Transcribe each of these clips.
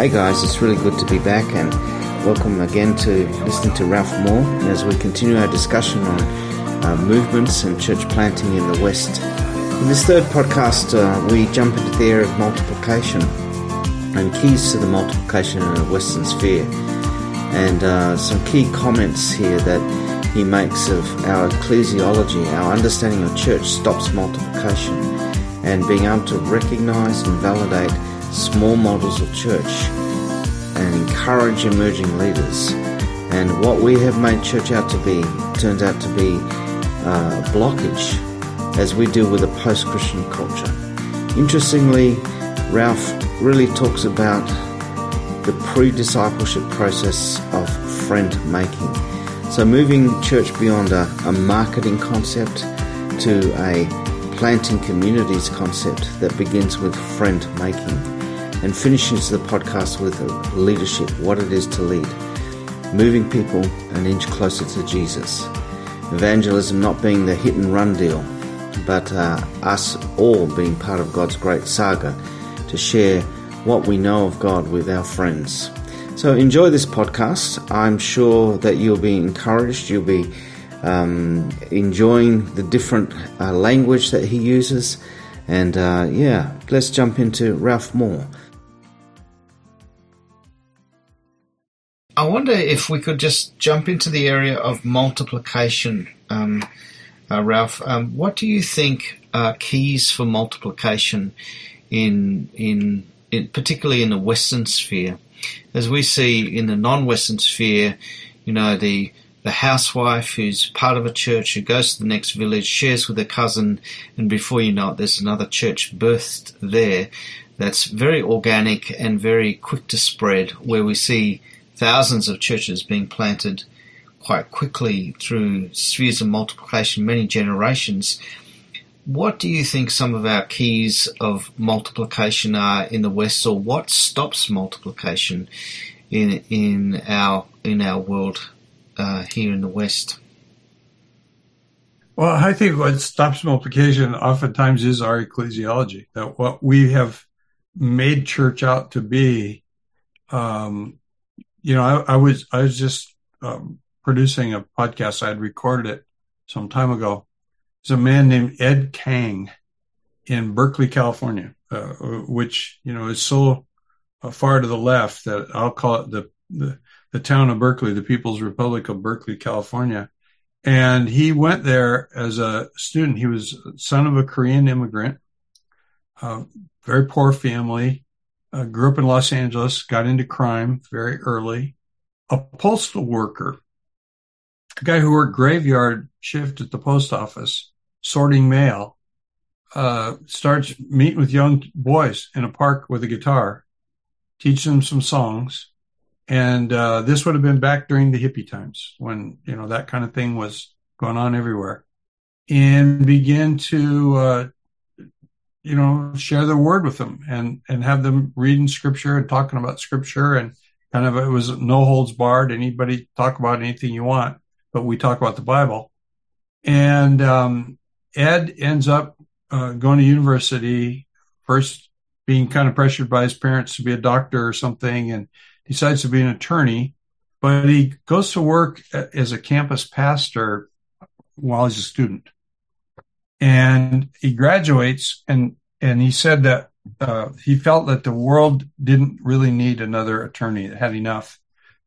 Hey guys, it's really good to be back and welcome again to listening to Ralph Moore as we continue our discussion on uh, movements and church planting in the West. In this third podcast, uh, we jump into the area of multiplication and keys to the multiplication in the Western sphere, and uh, some key comments here that he makes of our ecclesiology, our understanding of church stops multiplication, and being able to recognize and validate small models of church and encourage emerging leaders. And what we have made church out to be turns out to be uh, blockage as we deal with a post Christian culture. Interestingly, Ralph really talks about the pre discipleship process of friend making. So, moving church beyond a, a marketing concept to a planting communities concept that begins with friend making and finishes the podcast with leadership, what it is to lead, moving people an inch closer to Jesus. Evangelism not being the hit and run deal, but uh, us all being part of God's great saga to share what we know of God with our friends. So enjoy this podcast. I'm sure that you'll be encouraged. You'll be um, enjoying the different uh, language that he uses. And uh, yeah, let's jump into Ralph Moore. I wonder if we could just jump into the area of multiplication, um, uh, Ralph. Um, what do you think are keys for multiplication in, in in particularly in the Western sphere? As we see in the non-Western sphere, you know the the housewife who's part of a church who goes to the next village, shares with a cousin, and before you know it, there's another church birthed there that's very organic and very quick to spread, where we see thousands of churches being planted quite quickly through spheres of multiplication, many generations. What do you think some of our keys of multiplication are in the West, or what stops multiplication in in our in our world uh, here in the West? Well, I think what stops multiplication oftentimes is our ecclesiology. That what we have made church out to be. Um, you know, I, I, was I was just um, producing a podcast. I had recorded it some time ago. There's a man named Ed Kang in Berkeley, California, uh, which you know is so uh, far to the left that I'll call it the, the the town of Berkeley, the People's Republic of Berkeley, California. And he went there as a student. He was son of a Korean immigrant, uh, very poor family, uh, grew up in Los Angeles, got into crime very early, a postal worker, a guy who worked graveyard shift at the post office, sorting mail, uh, starts meeting with young boys in a park with a guitar, teach them some songs. And uh, this would have been back during the hippie times when, you know, that kind of thing was going on everywhere. And begin to uh, you know, share the word with them and, and have them reading scripture and talking about scripture and kind of, it was no holds barred. Anybody talk about anything you want, but we talk about the Bible. And, um, Ed ends up, uh, going to university first being kind of pressured by his parents to be a doctor or something and decides to be an attorney, but he goes to work as a campus pastor while he's a student and he graduates and and he said that uh, he felt that the world didn't really need another attorney; it had enough.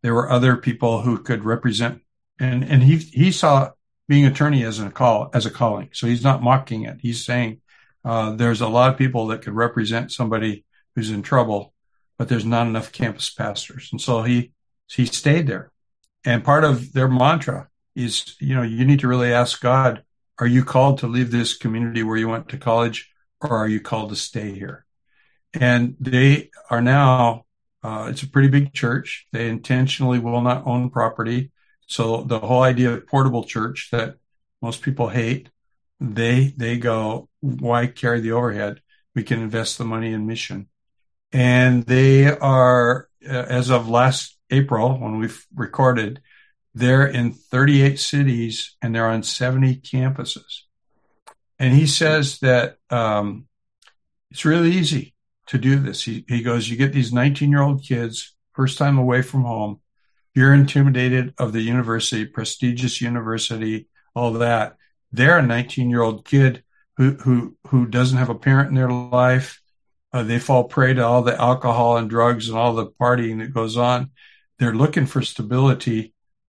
There were other people who could represent, and and he he saw being attorney as a call as a calling. So he's not mocking it. He's saying uh, there's a lot of people that could represent somebody who's in trouble, but there's not enough campus pastors, and so he he stayed there. And part of their mantra is, you know, you need to really ask God are you called to leave this community where you went to college or are you called to stay here? And they are now, uh, it's a pretty big church. They intentionally will not own property. So the whole idea of portable church that most people hate, they, they go, why carry the overhead? We can invest the money in mission. And they are, uh, as of last April, when we've recorded, they're in 38 cities and they're on 70 campuses. And he says that um, it's really easy. to do this. He, he goes, you get these 19 year old kids, first time away from home. You're intimidated of the university, prestigious university, all that. They're a 19 year old kid who, who, who doesn't have a parent in their life. Uh, they fall prey to all the alcohol and drugs and all the partying that goes on. They're looking for stability.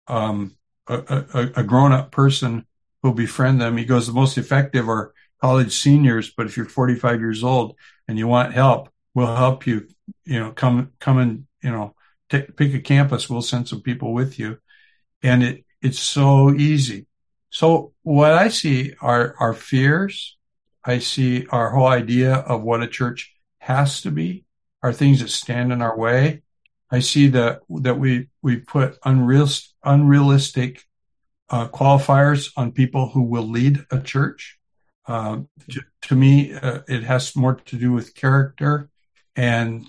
Um, a, a, a grown up person who'll befriend them. He goes, the most effective are college seniors, but if you're 45 years old and you want help, we'll help you, you know, come, come and, you know, take, pick a campus. We'll send some people with you. And it, it's so easy. So what I see are, are fears. I see our whole idea of what a church has to be are things that stand in our way. I see that, that we, we put unreal, unrealistic uh, qualifiers on people who will lead a church. Uh, to, to, me, uh, it has more to do with character and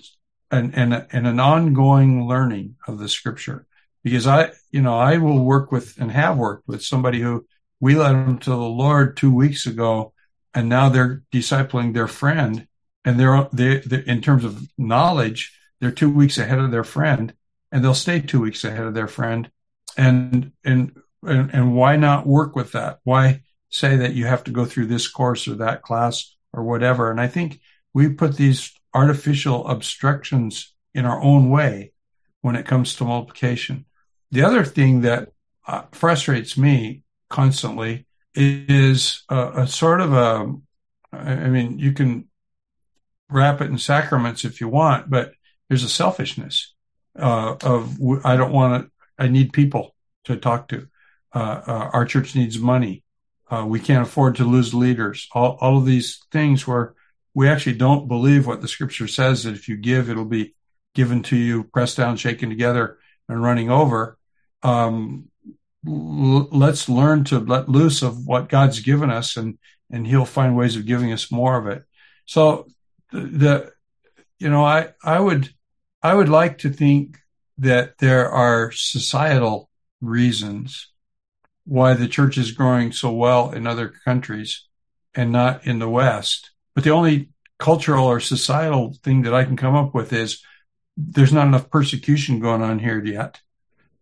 and and and an ongoing learning of the scripture. Because I, you know, I will work with and have worked with somebody who we led them to the Lord two weeks ago, and now they're discipling their friend, and they're they, they in terms of knowledge, they're two weeks ahead of their friend, and they'll stay two weeks ahead of their friend, and and and, and why not work with that? Why say that you have to go through this course or that class or whatever? And I think we put these artificial obstructions in our own way when it comes to multiplication. The other thing that uh, frustrates me constantly is a, a, sort of a, I mean, you can wrap it in sacraments if you want, but there's a selfishness uh, of I don't want to. I need people to talk to. Uh, uh, our church needs money. Uh, we can't afford to lose leaders. All, all of these things where we actually don't believe what the scripture says that if you give, it'll be given to you, pressed down, shaken together, and running over. Um, l- let's learn to let loose of what God's given us, and and He'll find ways of giving us more of it. So the, the you know, I I would I would like to think that there are societal reasons why the church is growing so well in other countries and not in the West. But the only cultural or societal thing that I can come up with is there's not enough persecution going on here yet.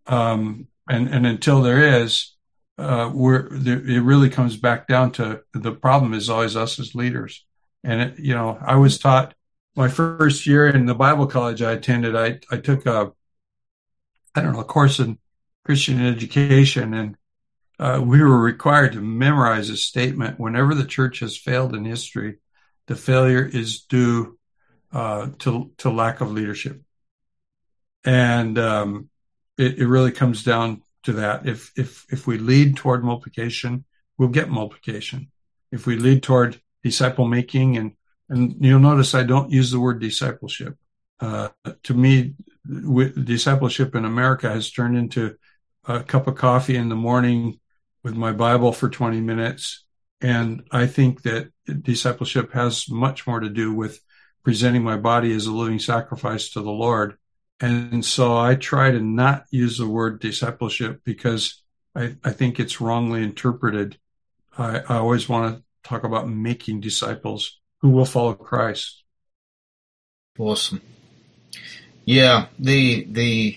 Um, and, and until there is, uh, we're, it really comes back down to the problem is always us as leaders. And, it, you know, I was taught my first year in the Bible college I attended, I, I took a, I don't know, a course in Christian education and uh, we were required to memorize a statement whenever the church has failed in history, the failure is due uh, to to lack of leadership, and um, it, it, really comes down to that. If if if we lead toward multiplication, we'll get multiplication. If we lead toward disciple making, and and you'll notice I don't use the word discipleship. Uh, to me, discipleship in America has turned into a cup of coffee in the morning with my Bible for 20 minutes. And I think that discipleship has much more to do with presenting my body as a living sacrifice to the Lord. And so I try to not use the word discipleship because I, I think it's wrongly interpreted. I, I always want to talk about making disciples who will follow Christ. Awesome. Yeah, the the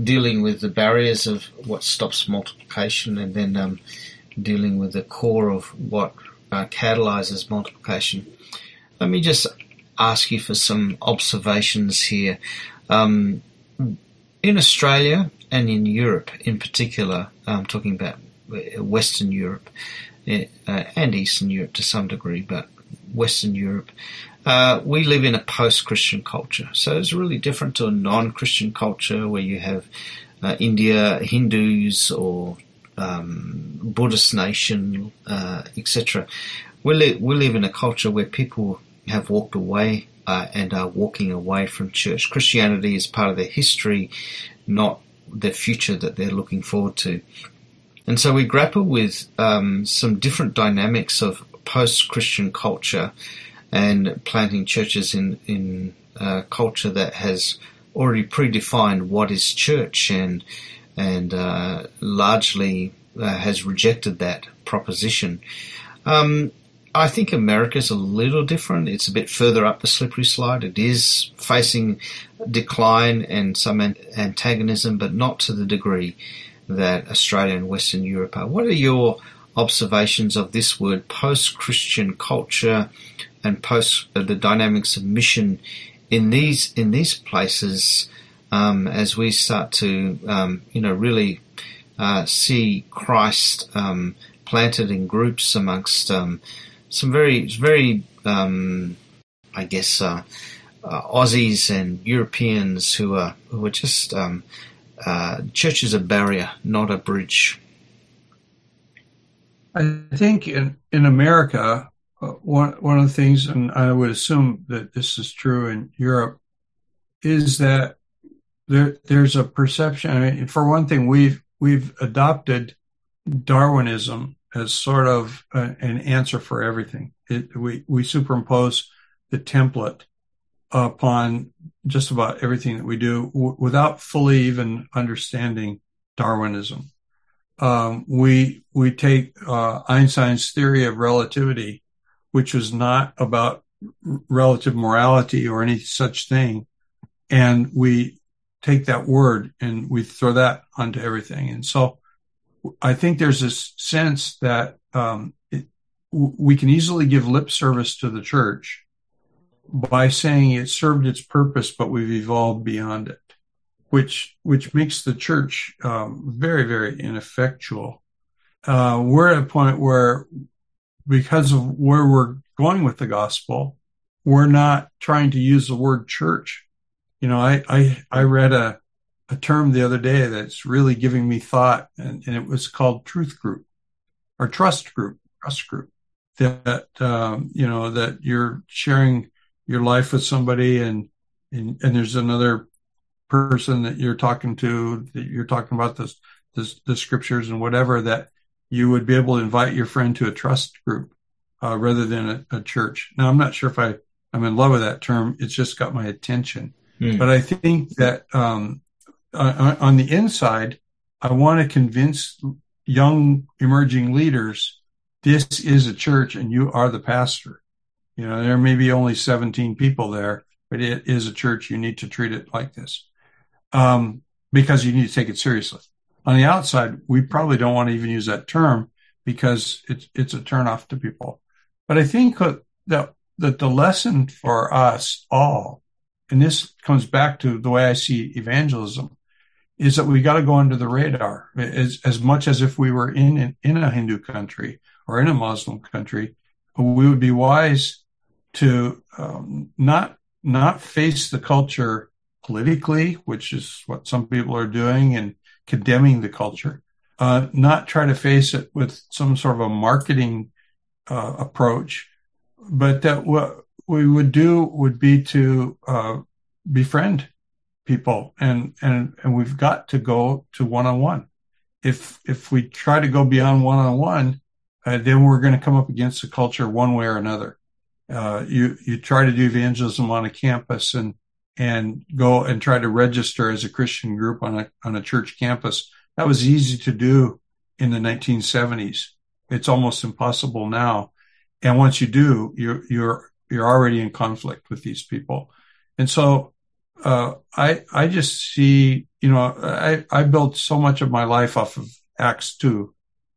dealing with the barriers of what stops multiplication and then um, dealing with the core of what uh, catalyzes multiplication. Let me just ask you for some observations here. Um, in Australia and in Europe in particular, I'm talking about Western Europe uh, and Eastern Europe to some degree, but Western Europe, uh, we live in a post-Christian culture, so it's really different to a non-Christian culture where you have uh, India, Hindus, or um, Buddhist nation, uh, etc. We, li- we live in a culture where people have walked away uh, and are walking away from church. Christianity is part of their history, not their future that they're looking forward to. And so we grapple with um, some different dynamics of post-Christian culture and planting churches in in a culture that has already predefined what is church and and uh, largely uh, has rejected that proposition. Um, I think America's a little different. It's a bit further up the slippery slide. It is facing decline and some antagonism, but not to the degree that Australia and Western Europe are. What are your observations of this word post-Christian culture and post uh, the dynamics of mission in these in these places um, as we start to um, you know really uh, see Christ um, planted in groups amongst um, some very very um, I guess uh, uh, Aussies and Europeans who are who are just um, uh, church is a barrier, not a bridge. I think in in America, uh, one one of the things, and I would assume that this is true in Europe, is that there there's a perception. I mean, for one thing, we've we've adopted Darwinism as sort of a, an answer for everything. It, we we superimpose the template upon just about everything that we do w- without fully even understanding Darwinism. Um, we we take uh, Einstein's theory of relativity, which was not about relative morality or any such thing, and we take that word and we throw that onto everything. And so, I think there's this sense that um, it, we can easily give lip service to the church by saying it served its purpose, but we've evolved beyond it, which which makes the church um, very very ineffectual. Uh, we're at a point where, because of where we're going with the gospel, we're not trying to use the word church. You know, I I, I read a a term the other day that's really giving me thought, and, and it was called truth group or trust group, trust group. That um, you know that you're sharing your life with somebody and, and, and there's another person that you're talking to that you're talking about this, this the scriptures and whatever that you would be able to invite your friend to a trust group uh, rather than a, a, church. Now I'm not sure if I I'm in love with that term. It's just got my attention. Mm. But I think that um, on, on the inside, I want to convince young emerging leaders this is a church and you are the pastor. You know, there may be only 17 people there, but it is a church. You need to treat it like this um, because you need to take it seriously. On the outside, we probably don't want to even use that term because it's it's a turnoff to people. But I think that that the lesson for us all, and this comes back to the way I see evangelism, is that we got to go under the radar as as much as if we were in in a Hindu country or in a Muslim country. We would be wise to um, not not face the culture politically, which is what some people are doing and condemning the culture. Uh, not try to face it with some sort of a marketing uh, approach, but that what we would do would be to uh, befriend people, and and and we've got to go to one on one. If if we try to go beyond one on one, then we're going to come up against the culture one way or another uh, you you try to do evangelism on a campus and and go and try to register as a Christian group on a on a church campus. That was easy to do in the 1970s. It's almost impossible now. And once you do, you're you're you're already in conflict with these people. And so uh, I I just see you know I I built so much of my life off of Acts two,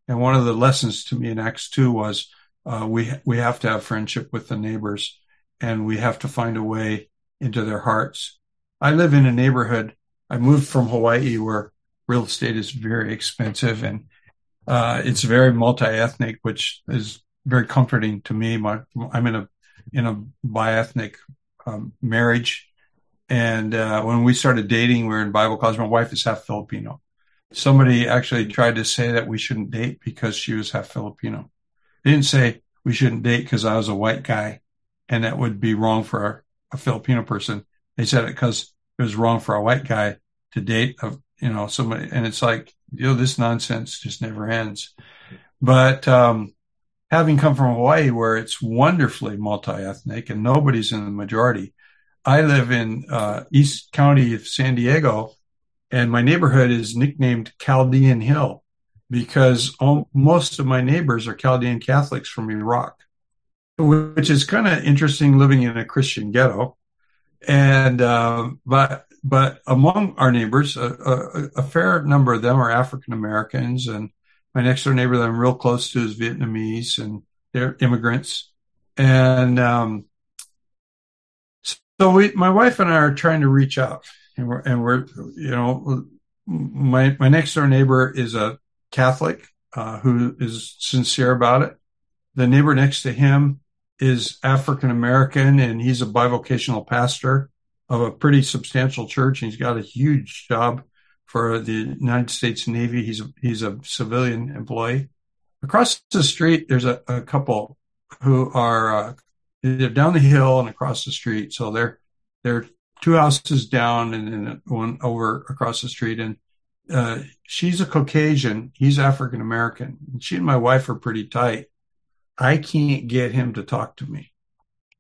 and one of the lessons to me in Acts two was uh, we we have to have friendship with the neighbors, and we have to find a way into their hearts. I live in a neighborhood. I moved from Hawaii where real estate is very expensive and uh, it's very multi-ethnic, which is very comforting to me. My, I'm in a in a bi-ethnic um, marriage, and uh, when we started dating, we were in Bible college. My wife is half Filipino. Somebody actually tried to say that we shouldn't date because she was half Filipino. They didn't say we shouldn't date because I was a white guy and that would be wrong for a, Filipino person. They said it because it was wrong for a white guy to date a, you know, somebody. And it's like, you know, this nonsense just never ends. But, um, having come from Hawaii where it's wonderfully multi-ethnic and nobody's in the majority, I live in uh, East County of San Diego, and my neighborhood is nicknamed Chaldean Hill because all, most of my neighbors are Chaldean Catholics from Iraq. Which is kind of interesting living in a Christian ghetto. And, uh, but, but among our neighbors, a, a, a fair number of them are African Americans. And my next door neighbor that I'm real close to is Vietnamese and they're immigrants. And, um, so we, my wife and I are trying to reach out and we're, and we're, you know, my, my next door neighbor is a Catholic, uh, who is sincere about it. The neighbor next to him is African American and he's a bivocational pastor of a pretty substantial church. He's got a huge job for the United States Navy. He's a, he's a civilian employee. Across the street, there's a, a couple who are uh, they're down the hill and across the street. So they're they're two houses down and then one over across the street. And uh, she's a Caucasian. He's African American. She and my wife are pretty tight. I can't get him to talk to me.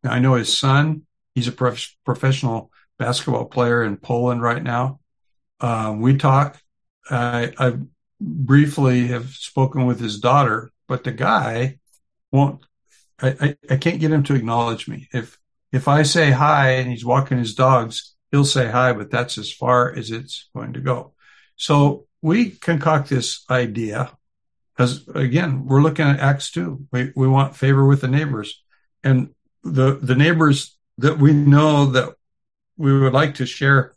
Now, I know his son. He's a prof- professional basketball player in Poland right now. Um, we talk. I, I briefly have spoken with his daughter, but the guy won't. I, I, I can't get him to acknowledge me. If if I say hi and he's walking his dogs, he'll say hi, but that's as far as it's going to go. So we concoct this idea because again, we're looking at Acts 2. We, we want favor with the neighbors and the, the neighbors that we know that we would like to share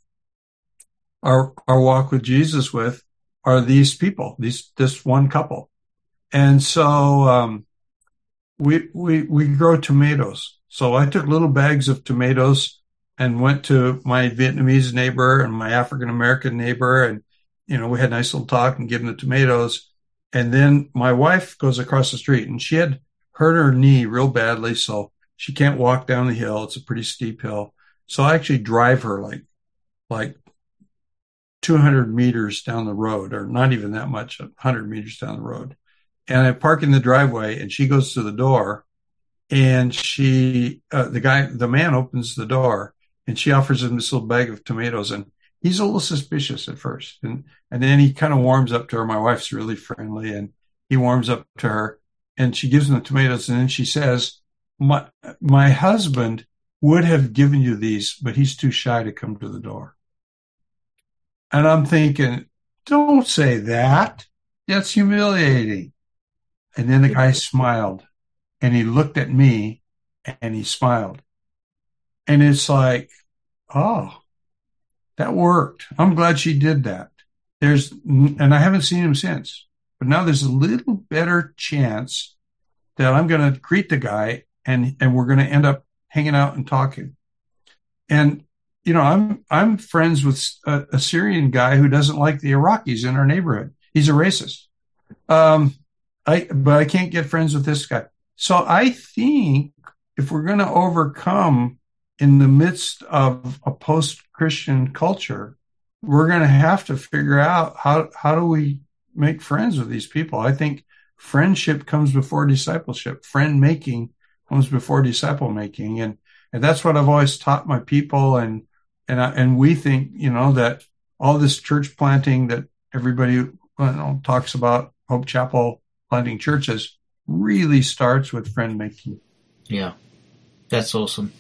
our, our walk with Jesus with are these people, these, this one couple. And so, um, we, we, we grow tomatoes. So I took little bags of tomatoes and went to my Vietnamese neighbor and my African American neighbor. And, you know, we had a nice little talk and give them the tomatoes. And then my wife goes across the street and she had hurt her knee real badly. So she can't walk down the hill. It's a pretty steep hill. So I actually drive her like, like 200 meters down the road or not even that much, 100 meters down the road. And I park in the driveway and she goes to the door and she, uh, the guy, the man opens the door and she offers him this little bag of tomatoes and he's a little suspicious at first. And, and then he kind of warms up to her. My wife's really friendly and he warms up to her and she gives him the tomatoes. And then she says, my, my husband would have given you these, but he's too shy to come to the door. And I'm thinking, don't say that. That's humiliating. And then the guy smiled and he looked at me and he smiled. And it's like, oh, that worked. I'm glad she did that. There's, and I haven't seen him since, but now there's a little better chance that I'm going to greet the guy and, and we're going to end up hanging out and talking. And, you know, I'm, I'm friends with a, a Syrian guy who doesn't like the Iraqis in our neighborhood. He's a racist. Um, I, but I can't get friends with this guy. So I think if we're going to overcome in the midst of a post Christian culture, we're going to have to figure out how, how do we make friends with these people? I think friendship comes before discipleship. Friend making comes before disciple making. And, and that's what I've always taught my people. And, and, I, and we think, you know, that all this church planting that everybody you know, talks about, Hope Chapel planting churches, really starts with friend making. Yeah, that's awesome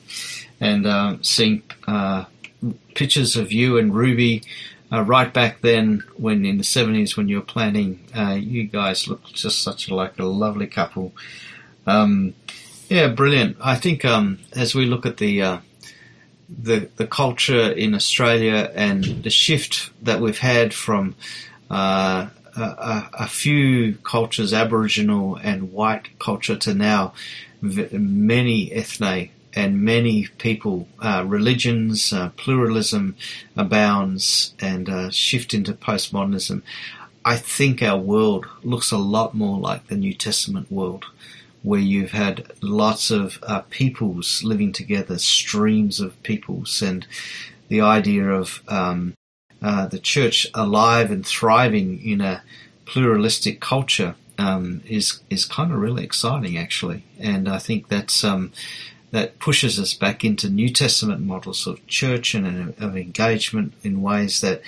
and uh, seeing uh, pictures of you and Ruby uh, right back then, when in the seventies, when you were planning, uh, you guys looked just such a, like a lovely couple. Um, yeah, brilliant. I think um, as we look at the uh, the the culture in Australia and the shift that we've had from uh, a, a, few cultures, Aboriginal and white culture, to now many ethne and many people, uh, religions, uh, pluralism abounds and uh, shift into postmodernism. I think our world looks a lot more like the New Testament world, where you've had lots of uh, peoples living together, streams of peoples, and the idea of um, uh, the church alive and thriving in a pluralistic culture um, is is kind of really exciting, actually. And I think that's um, that pushes us back into New Testament models of church and of engagement in ways that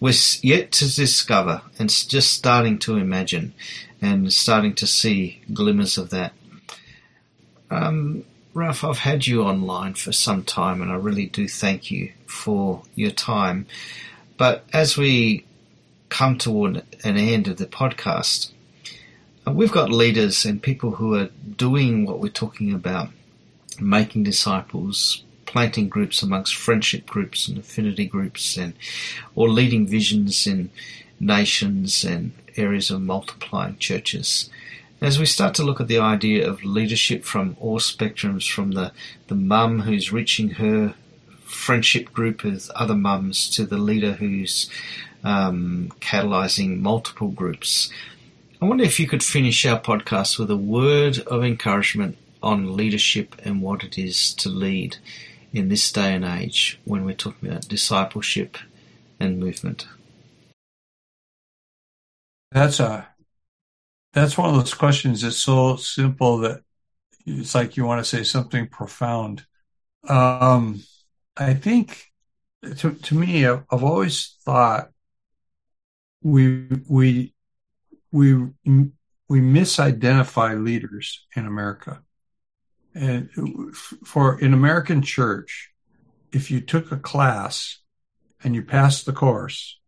we're yet to discover and just starting to imagine and starting to see glimmers of that. um, Ralph, I've had you online for some time, and I really do thank you for your time. But as we come toward an end of the podcast, we've got leaders and people who are doing what we're talking about, making disciples, planting groups amongst friendship groups and affinity groups, and or leading visions in nations and areas of multiplying churches. As we start to look at the idea of leadership from all spectrums, from the, the mum who's reaching her friendship group with other mums to the leader who's um, catalyzing multiple groups, I wonder if you could finish our podcast with a word of encouragement on leadership and what it is to lead in this day and age when we're talking about discipleship and movement. That's a that's one of those questions that's so simple that it's like you want to say something profound. Um, I think to to me, I've, I've always thought we we we we misidentify leaders in America. And for an American church, if you took a class and you passed the course,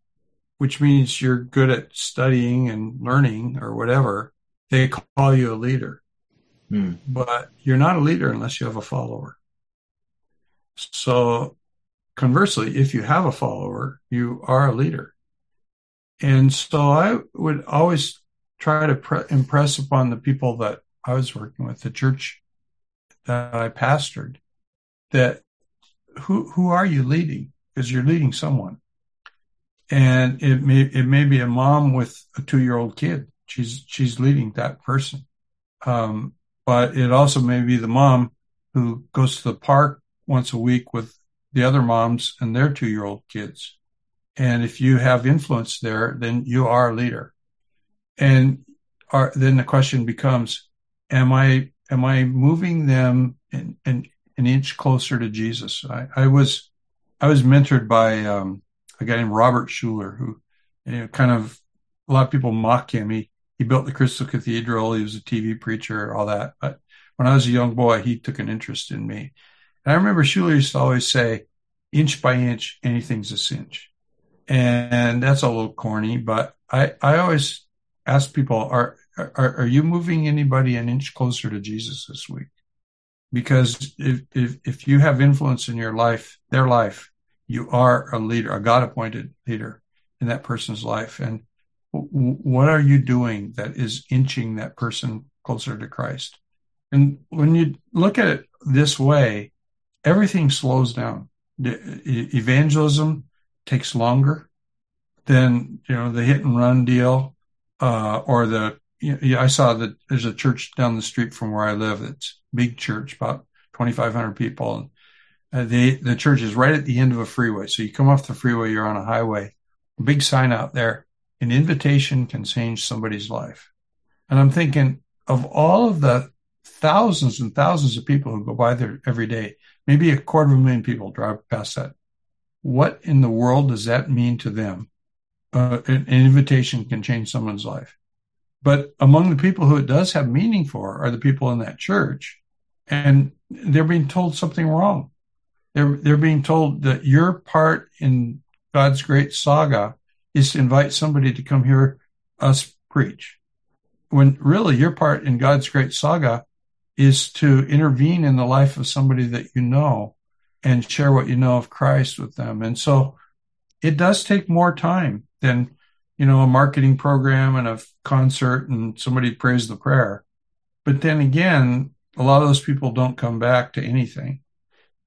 which means you're good at studying and learning or whatever, they call you a leader. Hmm. But you're not a leader unless you have a follower. So conversely, if you have a follower, you are a leader. And so I would always try to pre- impress upon the people that I was working with, the church that I pastored, that who who are you leading? Because you're leading someone and it may it may be a mom with a two year old kid. She's she's leading that person, um, but it also may be the mom who goes to the park once a week with the other moms and their two year old kids. And if you have influence there, then you are a leader. And are, then the question becomes, am I am I moving them an, inch closer to Jesus? I, I was I was mentored by um, a guy named Robert Schuller, who you know, kind of a lot of people mock him. He he built the Crystal Cathedral. He was a TV preacher, all that. But when I was a young boy, he took an interest in me. And I remember Schuller used to always say, "Inch by inch, anything's a cinch," and that's a little corny. But I I always ask people, are are, are you moving anybody an inch closer to Jesus this week? Because if, if, if you have influence in your life, their life, you are a leader, a God appointed leader in that person's life. And what are you doing that is inching that person closer to Christ? And when you look at it this way, everything slows down. Evangelism takes longer than, you know, the hit and run deal, uh, or the, you know, I saw that there's a church down the street from where I live. It's big church, about 2,500 people. And uh, the the church is right at the end of a freeway. So you come off the freeway, you're on a highway. A big sign out there. An invitation can change somebody's life. And I'm thinking of all of the thousands and thousands of people who go by there every day, maybe a quarter of a million people drive past that. What in the world does that mean to them? Uh, an, invitation can change someone's life. But among the people who it does have meaning for are the people in that church. And they're being told something wrong. They're, they're being told that your part in God's great saga is to invite somebody to come hear us preach. When really your part in God's great saga is to intervene in the life of somebody that you know and share what you know of Christ with them. And so it does take more time than, you know, a marketing program and a concert and somebody prays the prayer. But then again, a lot of those people don't come back to anything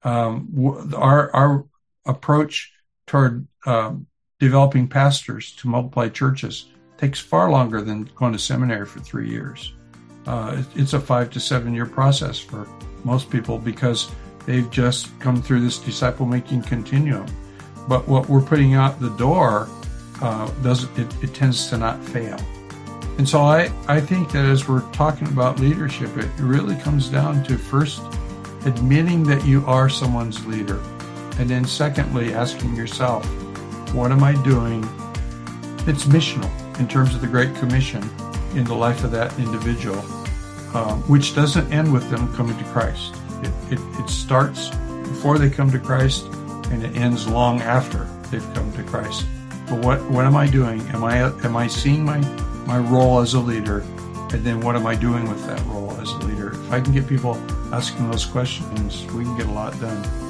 um, our our approach toward um, developing pastors to multiply churches takes far longer than going to seminary for three years. Uh, it's a five to seven year process for most people because they've just come through this disciple making continuum. But what we're putting out the door uh, does it, it tends to not fail. And so I, I think that as we're talking about leadership, it really comes down to first admitting that you are someone's leader. And then, secondly, asking yourself, what am I doing? It's missional in terms of the Great Commission in the life of that individual um, which doesn't end with them coming to Christ. It, it, it starts before they come to Christ and it ends long after they've come to Christ. But what, what am I doing? Am I, am I seeing my, my role as a leader? And then what am I doing with that role as a leader? If I can get people asking those questions, we can get a lot done.